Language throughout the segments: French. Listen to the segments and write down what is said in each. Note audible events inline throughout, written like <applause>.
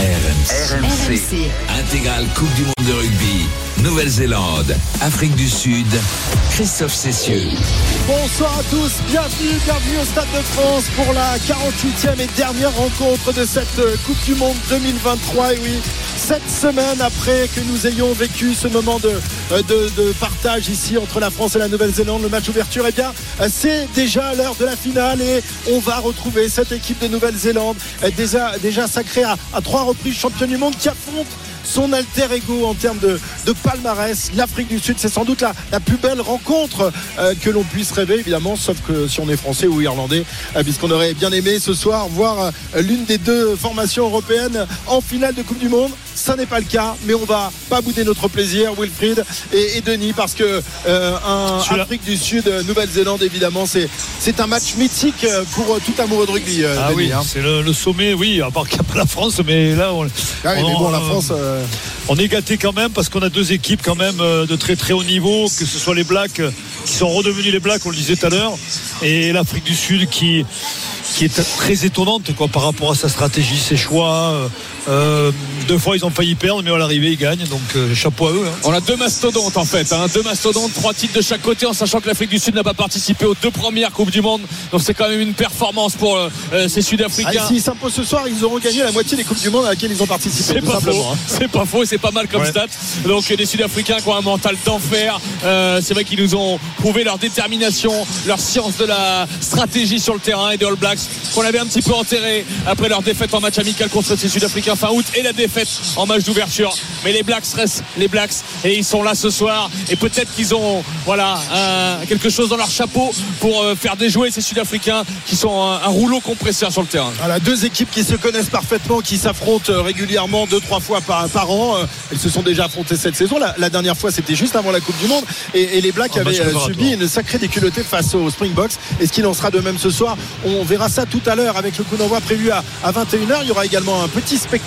RMC. RMC. Intégrale Coupe du Monde de rugby. Nouvelle-Zélande, Afrique du Sud. Christophe Cessieux. Bonsoir à tous, bienvenue, bienvenue au Stade de France pour la 48e et dernière rencontre de cette euh, Coupe du Monde 2023. Et oui, sept semaines après que nous ayons vécu ce moment de, euh, de, de partage ici entre la France et la Nouvelle-Zélande, le match ouverture, eh bien, euh, c'est déjà l'heure de la finale et on va retrouver cette équipe de Nouvelle-Zélande déjà, déjà sacrée à, à trois reprises champion du monde qui affronte son alter ego en termes de, de palmarès. L'Afrique du Sud, c'est sans doute la, la plus belle rencontre euh, que l'on puisse rêver, évidemment, sauf que si on est français ou irlandais, euh, puisqu'on aurait bien aimé ce soir voir euh, l'une des deux formations européennes en finale de Coupe du Monde. Ça n'est pas le cas, mais on va pas bouder notre plaisir, Wilfried et, et Denis, parce que un. Afrique du Sud, Nouvelle-Zélande, évidemment, c'est un match mythique pour tout amoureux de rugby. Ah Denis, oui, hein. c'est le, le sommet, oui, à part qu'il n'y a pas la France, mais là, on, Ah oui, mais on- bon, la France. Euh, on est gâté quand même parce qu'on a deux équipes quand même euh, de très très haut niveau, que ce soit les Blacks euh, qui sont redevenus les Blacks, on le disait tout à l'heure, et l'Afrique du Sud qui qui est très étonnante quoi, par rapport à sa stratégie, ses choix. Euh, deux fois ils ont failli perdre, mais à l'arrivée ils gagnent, donc euh, chapeau à eux. hein. On a deux mastodontes en fait, hein. deux mastodontes, trois titres de chaque côté, en sachant que l'Afrique du Sud n'a pas participé aux deux premières Coupes du Monde. Donc c'est quand même une performance pour euh, ces ah, Sud-Africains. S'ils s'imposent ce soir, ils auront gagné la moitié des Coupes du Monde à laquelle ils ont participé. C'est tout pas faux, hein. c'est pas faux, et c'est pas mal comme Ouais. stat. Donc des Sud-Africains qui ont un mental d'enfer. Euh, c'est vrai qu'ils nous ont prouvé leur détermination, leur science de la stratégie sur le terrain et des All Blacks qu'on avait un petit peu enterré après leur défaite en match amical contre ces Sud-Africains fin août et la défaite en match d'ouverture. Mais les Blacks restent les Blacks et ils sont là ce soir et peut-être qu'ils ont voilà quelque chose dans leur chapeau pour euh, faire déjouer ces Sud-Africains qui sont un, un rouleau compresseur sur le terrain. Voilà, deux équipes qui se connaissent parfaitement, qui s'affrontent euh, régulièrement deux, trois fois par, par an. Euh, Elles se sont déjà affrontées cette saison. La, la dernière fois, c'était juste avant la Coupe du Monde. Et, et les Blacks match avaient préparatoire. subi une sacrée déculottée face aux Springboks. Est-ce qu'il en sera de même ce soir On verra ça tout à l'heure avec le coup d'envoi prévu à, à 21h. Il y aura également un petit spectacle,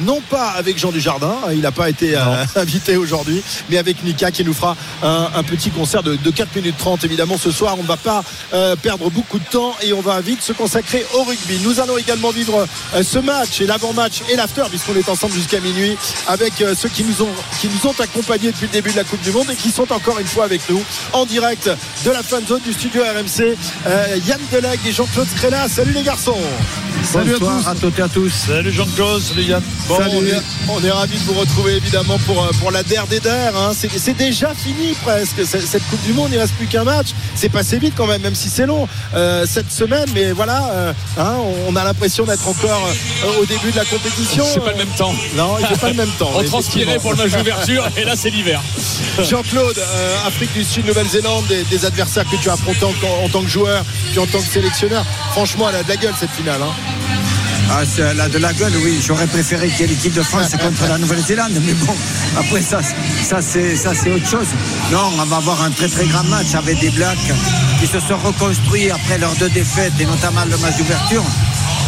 non pas avec Jean Dujardin, il n'a pas été euh, <laughs> invité aujourd'hui, mais avec Mika qui nous fera un, un petit concert de, de 4 minutes 30. Évidemment, ce soir, on ne va pas euh, perdre beaucoup de temps et on va vite se consacrer au rugby. Nous allons également vivre euh, ce match et l'avant-match et l'after, puisqu'on est ensemble jusqu'à minuit, avec euh, ceux qui nous, ont, qui nous ont accompagnés depuis le début de la Coupe du Monde et qui sont encore une fois avec nous en direct de la fan zone du studio RMC. Euh, Yann Delague et Jean-Claude Scrella. Salut les garçons. Salut à tous. Bonsoir à toutes et à tous. Salut Jean-Claude, Bon, Salut. on est, on est ravis de vous retrouver évidemment pour, euh, pour la DER des DER. hein. C'est déjà fini presque. Cette Coupe du Monde, il ne reste plus qu'un match. C'est passé vite quand même, même si c'est long euh, cette semaine. Mais voilà, euh, hein, on a l'impression d'être encore euh, au début de la compétition. C'est pas le même temps. Non, il fait pas le même temps. <laughs> On transpirait pour le match d'ouverture et là c'est l'hiver. <laughs> Jean-Claude, euh, Afrique du Sud, Nouvelle-Zélande, des, des adversaires que tu as affrontés en, en tant que joueur, puis en tant que sélectionneur. Franchement, elle a de la gueule cette finale. hein. Ah, c'est la de la gueule, oui. J'aurais préféré qu'il y ait l'équipe de France <laughs> contre la Nouvelle-Zélande, mais bon, après ça, ça c'est ça c'est autre chose. Non, on va avoir un très très grand match avec des Blacks qui se sont reconstruits après leurs deux défaites et notamment le match d'ouverture.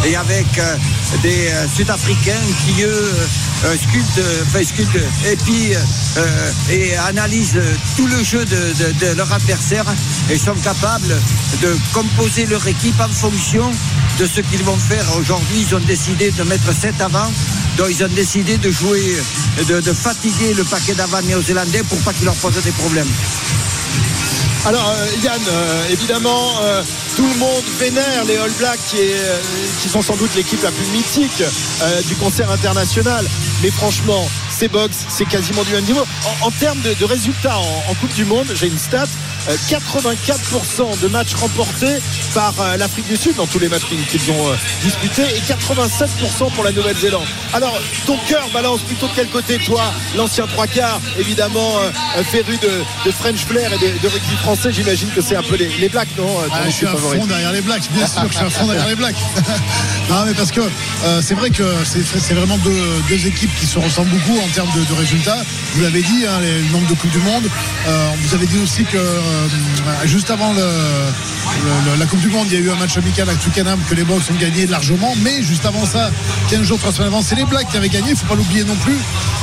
Et avec euh, des euh, Sud-Africains qui eux euh, sculptent, enfin, sculptent, et puis euh, et analysent tout le jeu de, de- de leur adversaire et sont capables de composer leur équipe en fonction de ce qu'ils vont faire. Aujourd'hui, ils ont décidé de mettre 7 avant. Donc, ils ont décidé de jouer, de, fatiguer le paquet d'avant néo-zélandais pour pas qu'il leur pose des problèmes. Alors euh, Yann, euh, évidemment, euh, tout le monde vénère les All Blacks qui, sont sans doute l'équipe la plus mythique du concert international. Mais franchement, ces box, c'est quasiment du même niveau. En, termes de, de résultats en, en Coupe du Monde, j'ai une stat. Euh, 84% de matchs remportés par euh, l'Afrique du Sud dans tous les matchs qu'ils ont euh, disputés et 87% pour la Nouvelle-Zélande. Alors, ton cœur balance plutôt de quel côté, toi, l'ancien trois quarts, évidemment, euh, euh, féru de, de French flair et de, de rugby français, j'imagine que c'est un peu les, les Blacks, non euh, Ah, je suis à fond derrière les Blacks, bien sûr que je suis à fond derrière les Blacks. <laughs> non, mais parce que euh, c'est vrai que c'est c'est vraiment deux, deux équipes qui se ressemblent beaucoup en termes de, de résultats. Vous l'avez dit, hein, les- le nombre de Coupes du Monde. Euh, vous avez dit aussi que euh, juste avant le, le- le- la Coupe du Monde, il y a eu un match amical à Twickenham que les Box ont gagné largement. Mais juste avant ça, 15 jours, 3 semaines avant, c'est les Blacks qui avaient gagné. Il faut pas l'oublier non plus.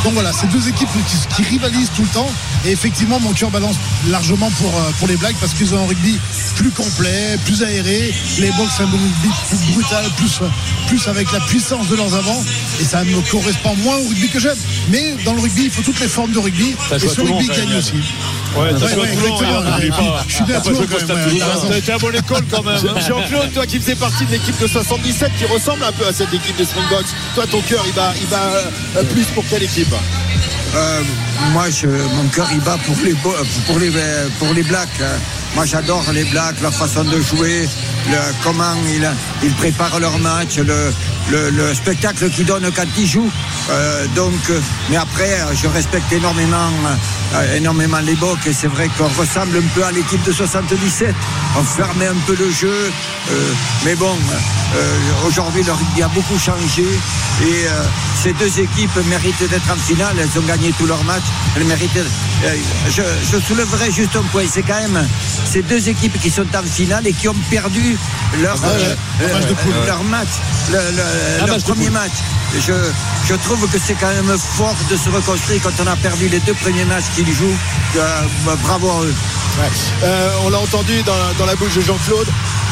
Donc voilà, c'est deux équipes qui, qui rivalisent tout le temps. Et effectivement, mon cœur balance largement pour, euh, pour les Blacks parce qu'ils ont un rugby plus complet, plus aéré. Les Box, c'est un rugby plus brutal, plus, plus avec la puissance de leurs avants. Et ça me correspond moins au rugby que j'aime. Mais dans le rugby, il faut toutes les formes de rugby. Et ce rugby gagne Yann. aussi. Ouais, t'as Ouais, joué à ouais, Toulon, exactement. Yann, n'oublie pas. Je suis T'as été à bonne école quand même. hein. Jean-Claude, toi qui faisais partie de l'équipe de 77 qui ressemble un peu à cette équipe de Springboks, toi ton cœur il bat, il bat euh, plus pour quelle équipe? Euh, moi, je, mon cœur, il bat pour les, pour les, euh, pour les Blacks. hein. Moi, j'adore les Blacks, leur façon de jouer, le- comment ils, ils préparent leur match, le, le, le spectacle qu'ils donnent quand ils jouent. Euh, donc, euh, mais après, euh, je respecte énormément, euh, énormément les Bocs et c'est vrai qu'on ressemble un peu à l'équipe de 77. On fermait un peu le jeu, euh, mais bon, aujourd'hui, le rugby a beaucoup changé et euh, ces deux équipes méritent d'être en finale. Elles ont gagné tous leurs matchs. Elles méritent. euh, je, je soulèverai juste un point. C'est quand même ces deux équipes qui sont en finale et qui ont perdu leur, Ah ouais, euh, match euh, leur match, le- le- leur match de premier match. Je, je trouve que c'est quand même fort de se reconstruire quand on a perdu les deux premiers matchs qu'ils jouent. Euh, bah, bravo à eux. Ouais. Euh, on l'a entendu dans, dans la bouche de Jean-Claude.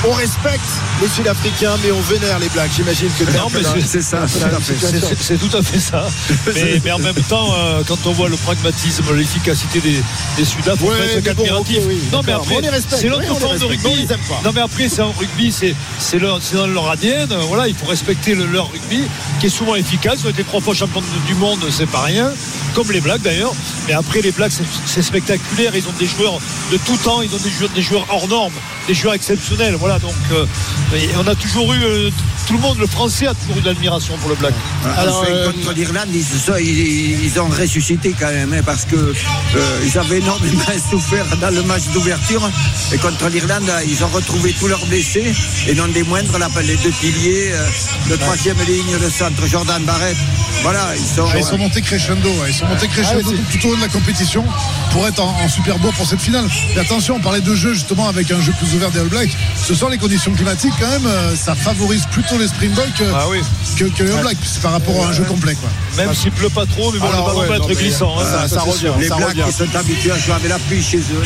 On respecte les Sud-Africains, mais on vénère les Blacks. J'imagine que Non, mais c'est- ça. C'est- tout à fait ça. <laughs> Mais, mais en même temps, euh, quand on voit le pragmatisme, l'efficacité des, des Sudaf, Ouais, bon, oui, non, mais après, c'est l'autre oui, forme de rugby. Non, mais après, c'est un rugby, c'est c'est leur, c'est dans leur ADN. Voilà, il faut respecter le- leur rugby, qui est souvent efficace. Ils ont été trois fois champions du monde, c'est pas rien. Comme les Blacks d'ailleurs. Mais après, les Blacks, c'est- spectaculaire. Ils ont des joueurs de tout temps. Ils ont des joueurs, des joueurs hors normes, des joueurs exceptionnels. Voilà, donc euh, on a toujours eu, euh, tout le monde, le français a toujours eu de l'admiration pour le Black. Alors, Enfin, euh, contre l'Irlande, ils, ont ressuscité quand même, hein, parce que euh, ils avaient énormément <laughs> souffert dans le match d'ouverture. Et contre l'Irlande, ils ont retrouvé tous leurs blessés, et non des moindres, là, les deux piliers, euh, le troisième ligne, le centre, Jordan Barrett. Voilà, ils sont. Ah, ils sont montés crescendo, ouais. ils sont montés crescendo Ah, c'est- tout au long de la compétition pour être en, en super beau pour cette finale. Et attention, on parlait de jeu justement avec un jeu plus ouvert des All Blacks. Ce sont les conditions climatiques quand même, euh, ça favorise plutôt les Springboks que, Ah oui. que, que les All Blacks par rapport à un jeu complet. Quoi. Même s'il pleut pas trop, mais bon, Alors, le ballon ouais, peut non, être glissant. hein, euh, ça, ça ça, c'est revient. Les ça Blacks, sont habitués à jouer avec la pluie chez eux.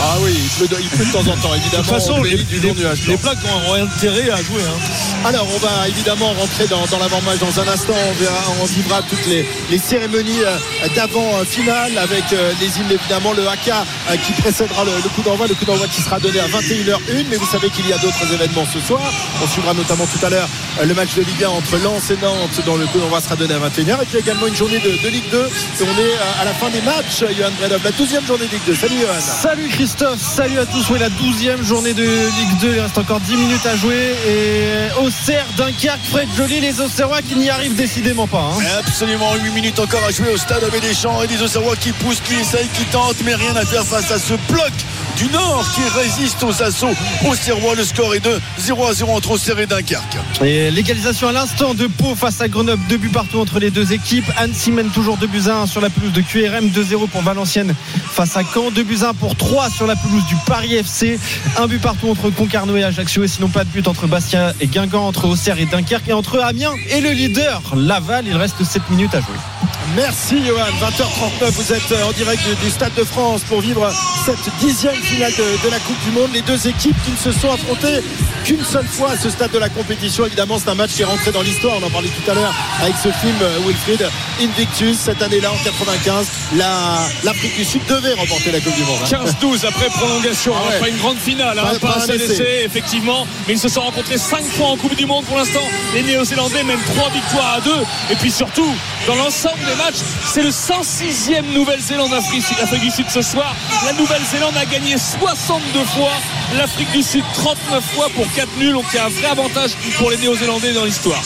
Ah oui, il pleut, de- il pleut de temps en temps, évidemment. De toute façon, les, du les, nuage les. Blacks ont, ont intérêt à jouer. hein. Alors, on va évidemment rentrer dans, dans l'avant-match dans un instant. On, verra, on vivra toutes les, les cérémonies euh, d'avant-finale avec euh, les hymnes, évidemment, le haka qui précédera le, le coup d'envoi. Le coup d'envoi qui sera donné à 21h01. Mais vous savez qu'il y a d'autres événements ce soir. On suivra notamment tout à l'heure euh, le match de Ligue 1 entre Lens et Nantes, dont le coup d'envoi sera donné à 21h. Et puis également une journée de, de Ligue 2. Et on est euh, à la fin des matchs, Johan Bredov, la 12e journée de Ligue 2. Salut, Johan. Salut Christophe, salut à tous. Oui, la 12e journée de Ligue 2. Il reste encore 10 minutes à jouer. Et Auxerre, Dunkerque, Fred Joly, les Auxerrois qui n'y arrivent décidément pas. hein. Absolument 8 minutes encore à jouer au stade Abbé Deschamps et des Auxerrois qui poussent, qui essayent, qui tentent, mais rien à faire face à ce bloc du Nord qui résiste aux assauts Auxerrois. Le score est de 0 à 0 entre Auxerre et Dunkerque. Et l'égalisation à l'instant de Pau face à Grenoble, deux buts partout entre les deux équipes. Annecy mène toujours 2 buts à 1 sur la pelouse de QRM, 2-0 pour Valenciennes face à Caen, 2 buts à 1 pour 3 sur la pelouse du Paris FC, un but partout entre Concarneau et Ajaccio et sinon pas de but entre Bastia et Guingamp, entre Auxerre et Dunkerque et entre Amiens et le leader Laval. Il reste 7 minutes à jouer. Merci Johan, 20h39, vous êtes euh, en direct du, du Stade de France pour vivre cette dixième finale de, de la Coupe du Monde. Les deux équipes qui ne se sont affrontées qu'une seule fois à ce stade de la compétition. Évidemment, c'est un match qui est rentré dans l'histoire. On en parlait tout à l'heure avec ce film euh, Wilfried Invictus. Cette année-là, en 95, la- l'Afrique du Sud devait remporter la Coupe du Monde. hein. 15-12 après prolongation, Ah ouais. après une grande finale, hein, Pas- pas, pas un essai. effectivement, mais ils se sont rencontrés 5 fois en Coupe du Monde pour l'instant. Les Néo-Zélandais mènent 3 victoires à 2 et puis surtout, dans l'ensemble des c'est le 106e Nouvelle-Zélande-Afrique Afrique du Sud ce soir. La Nouvelle-Zélande a gagné 62 fois, l'Afrique du Sud 39 fois pour 4 nuls, donc il y a un vrai avantage pour les Néo-Zélandais dans l'histoire.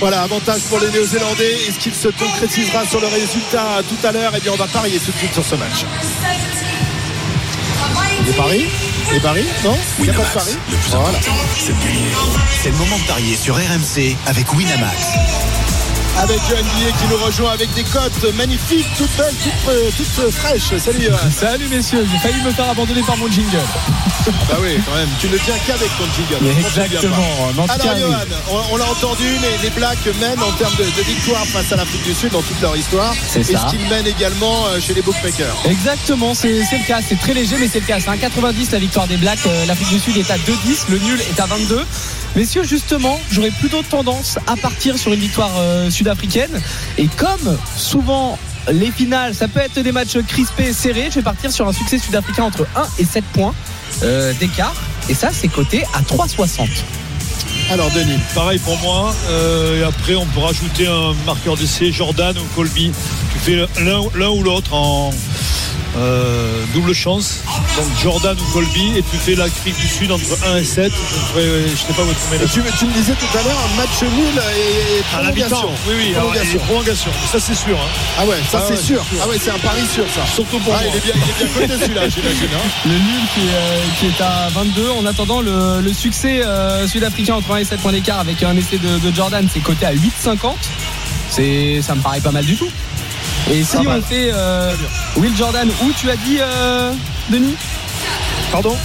Voilà, avantage pour les Néo-Zélandais. Est-ce qu'il se concrétisera sur le résultat tout à l'heure? Eh bien, on va parier tout de suite sur ce match. Les paris? Les paris? Non? Il n'y a pas de Winamax, paris? le plus Voilà. important, c'est de gagner. C'est le moment de parier sur RMC avec Winamax. Avec Johan Billet qui nous rejoint avec des cotes magnifiques, toutes belles, toutes, euh, toutes fraîches. Salut Johan. Salut messieurs, j'ai failli me faire abandonner par mon jingle. Bah oui, quand même, tu ne tiens qu'avec ton jingle. Mais exactement. Alors. Johan, on, on l'a entendu, les, les Blacks mènent en termes de, de victoire face à l'Afrique du Sud dans toute leur histoire. C'est Et ça. ce qu'ils mènent également euh, chez les bookmakers. Exactement, c'est le cas. C'est très léger, mais c'est le cas. C'est un 90 la victoire des Blacks. Euh, L'Afrique du Sud est à 2-10. Le nul est à 22. Messieurs, justement, j'aurais plutôt tendance à partir sur une victoire euh, sud-africaine. Et comme souvent les finales, ça peut être des matchs crispés et serrés, je vais partir sur un succès sud-africain entre 1 et 7 points euh, d'écart. Et ça, c'est coté à 3,60. Alors Denis, Pareil pour moi. Euh, et après, on peut rajouter un marqueur d'essai, Jordan ou Colby. Tu fais l'un l'un ou l'autre en euh, double chance. Donc Jordan ou Colby. Et tu fais l'Afrique du Sud entre 1 et 7. Je ne sais pas votre et combien tu, tu me disais tout à l'heure un match nul et, et à prolongation. Oui, oui, Prolongation. et prolongation. Ça, c'est sûr. hein. Ah ouais, ça Ah c'est ouais, sûr. c'est sûr. Ah ouais, c'est un pari sûr ça. Surtout pour Ah, moi. il est bien, il est bien coté celui-là, j'imagine. hein. Le nul qui est, euh, qui est à 22. En attendant, le, le succès euh, sud-africain entre 1 et 7 points d'écart avec un essai de, de Jordan, c'est coté à 8,50. C'est, ça me paraît pas mal du tout. Et si Pas on mal. fait euh, Will Jordan, où tu as dit, euh, Denis Pardon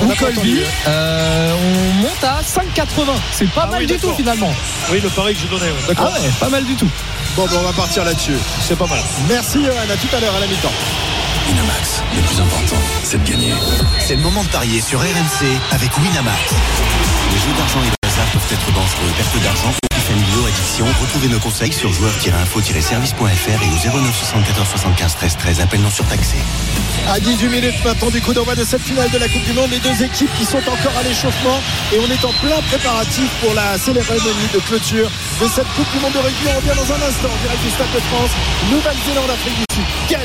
On Colby, euh, on monte à 5,80. C'est pas Ah mal oui, du tout finalement. Oui, le pari que je donnais. ouais. Ah ouais, pas mal du tout. Bon, ben, on va partir là-dessus. C'est pas mal. Merci Johan, à tout à l'heure à la mi-temps. Winamax, le plus important, c'est de gagner. C'est le moment de parier sur RMC avec Winamax. Les jeux d'argent et de hasard peuvent être dangereux. Retrouvez nos conseils sur joueurs-info-service.fr et au 09 74 75 13 13. Appel non surtaxé. À 18 minutes maintenant du coup d'envoi de cette finale de la Coupe du Monde, les deux équipes qui sont encore à l'échauffement et on est en plein préparatif pour la cérémonie de clôture de cette Coupe du Monde de rugby. On revient dans un instant direct du Stade de France, Nouvelle-Zélande, Afrique du Sud. Quelle